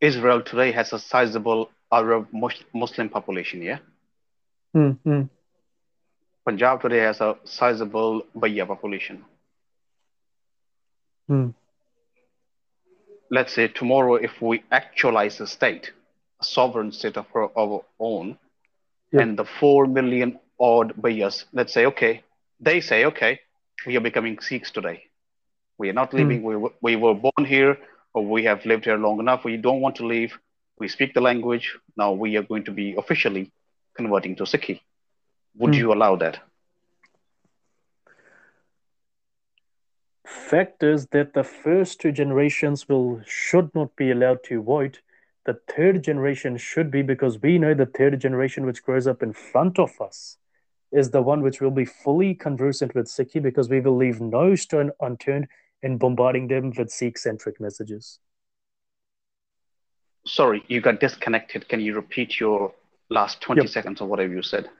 S2: Israel today has a sizable Arab Muslim population. Yeah,
S1: Hmm, hmm.
S2: Punjab today has a sizable Baya population.
S1: Hmm.
S2: Let's say tomorrow, if we actualize a state, a sovereign state of our, our own,
S1: Yep.
S2: and the four million odd Bayas, let's say, okay, they say, okay, we are becoming Sikhs today. We are not leaving. We, we were born here, or we have lived here long enough. We don't want to leave. We speak the language. Now we are going to be officially converting to Sikhi. Would
S1: Hmm.
S2: you allow that?
S1: Fact is that the first two generations will should not be allowed to vote. The third generation should be because we know the third generation which grows up in front of us is the one which will be fully conversant with Sikhi because we will leave no stone unturned in bombarding them with Sikh centric messages.
S2: Sorry, you got disconnected. Can you repeat your last 20
S1: Yep.
S2: seconds or whatever you said?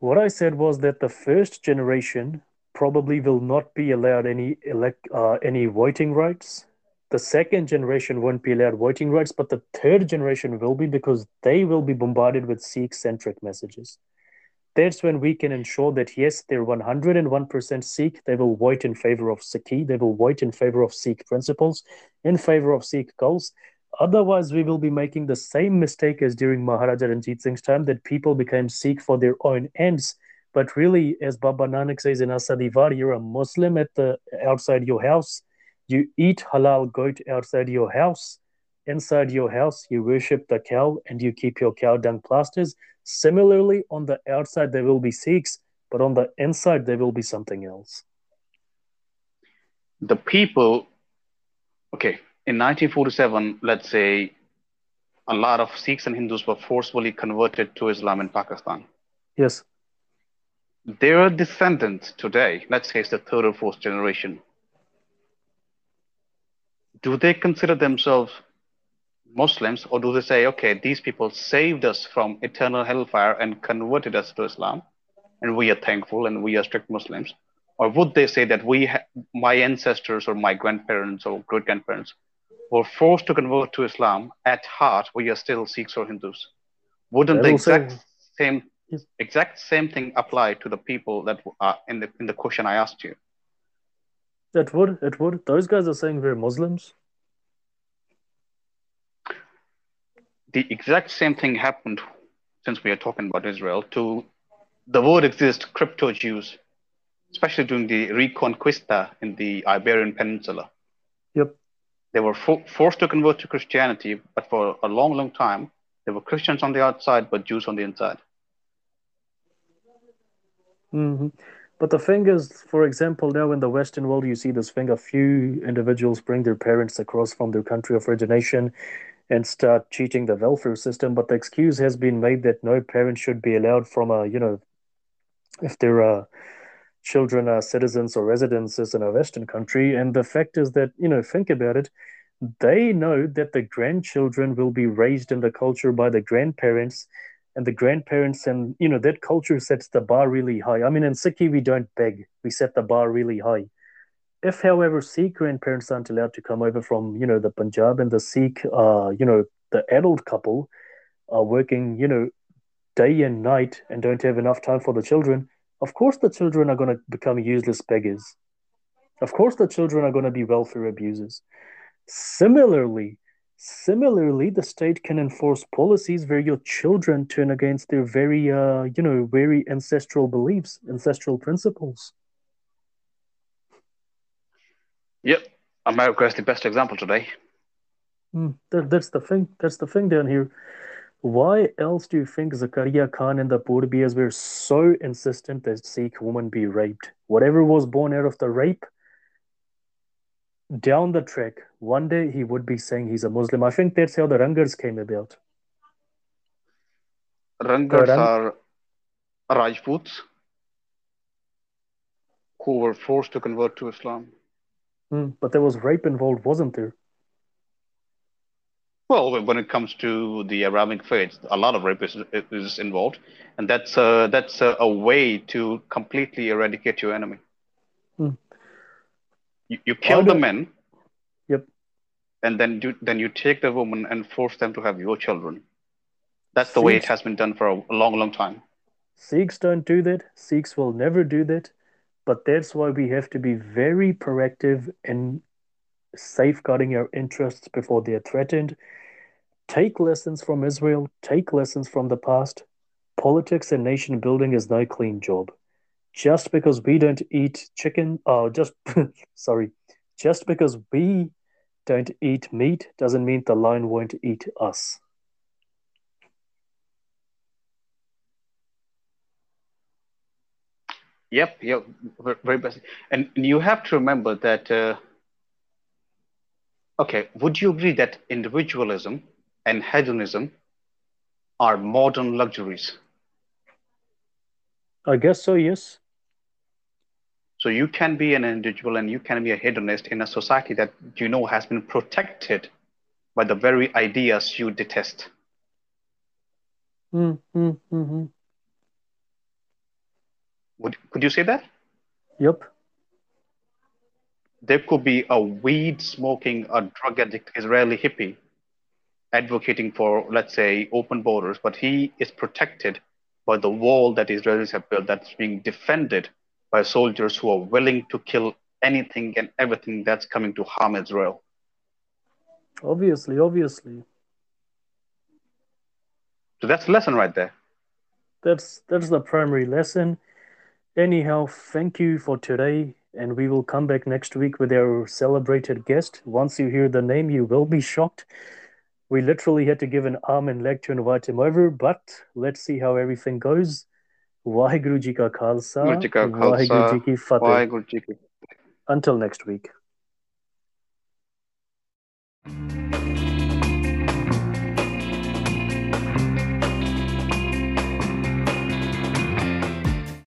S1: What I said was that the first generation probably will not be allowed any elect uh, any voting rights. The second generation won't be allowed voting rights, but the third generation will be because they will be bombarded with Sikh centric messages. That's when we can ensure that yes, they're 101% Sikh. They will vote in favor of Sikhi. They will vote in favor of Sikh principles, in favor of Sikh goals. Otherwise, we will be making the same mistake as during Maharaja Ranjit Singh's time that people became Sikh for their own ends. But really, as Baba Nanak says in Asa di Var, you're a Muslim at the outside your house. You eat halal goat outside your house. Inside your house, you worship the cow and you keep your cow dung plasters. Similarly, on the outside, there will be Sikhs, but on the inside, there will be something else.
S2: the people okay in 1947 let's say a lot of sikhs and hindus were forcefully converted to islam in pakistan
S1: Yes.
S2: Their descendants today let's say it's the third or fourth generation. Do they consider themselves muslims or do they say okay these people saved us from eternal hellfire and converted us to islam and we are thankful and we are strict muslims? Or would they say that we my ancestors or my grandparents or great grandparents were forced to convert to islam at heart we are still sikhs or hindus? Wouldn't the
S1: will say-
S2: exact same
S1: Yes.
S2: exact same thing apply to the people that are in the in the question i asked you
S1: It would. It would. Those guys are saying we're Muslims.
S2: the exact same thing happened since we are talking about israel to the word exists, crypto Jews, especially during the Reconquista in the Iberian Peninsula.
S1: Yep.
S2: They were fo- forced to convert to Christianity, but for a long, long time, they were Christians on the outside, but Jews on the inside.
S1: Hmm But the thing is, for example, now in the Western world, you see this thing: a few individuals bring their parents across from their country of origination and start cheating the welfare system. But the excuse has been made that no parent should be allowed from a, you know, if their uh, children are citizens or residences in a Western country. And the fact is that, you know, think about it. They know that the grandchildren will be raised in the culture by the grandparents and the grandparents and you know that culture sets the bar really high. I mean in sikhi we don't beg. We set the bar really high. If however sikh grandparents aren't allowed to come over from you know the punjab and the sikh uh you know the adult couple are working you know day and night and don't have enough time for the children of course the children are going to become useless beggars. Of course the children are going to be welfare abusers. Similarly Similarly, the state can enforce policies where your children turn against their very, uh, you know, very ancestral beliefs, ancestral principles.
S2: Yep, America is the best example today.
S1: Mm, that, that's the thing. That's the thing down here. Why else do you think Zakaria Khan and the Purbias were so insistent that Sikh women be raped? Whatever was born out of the rape, down the track, one day he would be saying he's a Muslim. I think that's how the Rangars came about.
S2: Rangars
S1: Rang-
S2: are Rajputs who were forced to convert to Islam.
S1: Mm, but there was rape involved, wasn't there?
S2: Well, when it comes to the Arabic faith, a lot of rape is, is involved, and that's a, that's a, a way to completely eradicate your enemy. You, you kill the men,
S1: Yep.
S2: and then you, then you take the woman and force them to have your children. That's the way it has been done for a long, long time.
S1: Sikhs don't do that. Sikhs will never do that. But that's why we have to be very proactive in safeguarding our interests before they are threatened. Take lessons from Israel, take lessons from the past. Politics and nation building is no clean job. Just because we don't eat chicken, oh, just sorry, just because we don't eat meat doesn't mean the lion won't eat us.
S2: Yep, yep, very basic. And you have to remember that. Uh, okay, would you agree that individualism and hedonism are modern luxuries?
S1: I guess so, yes.
S2: So you can be an individual and you can be a hedonist in a society that you know has been protected by the very ideas you detest.
S1: Mm, mm, mm, mm.
S2: Would could you say that?
S1: Yep.
S2: There could be a weed smoking, a drug addict Israeli hippie advocating for, let's say, open borders, but he is protected by the wall that Israelis have built that's being defended by soldiers who are willing to kill anything and everything that's coming to harm Israel.
S1: Obviously, obviously.
S2: So that's the lesson right there.
S1: That's that's the primary lesson. Anyhow, thank you for today, and we will come back next week with our celebrated guest. Once you hear the name, you will be shocked. We literally had to give an arm and leg to invite him over, but let's see how everything goes. Waheguru Ji Ka Khalsa,
S2: Guru Ji Ka
S1: Waheguru
S2: Khalsa,
S1: Ji Ki Fateh.
S2: Waheguru Ji ki
S1: Until next week.